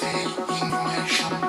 stay in your action.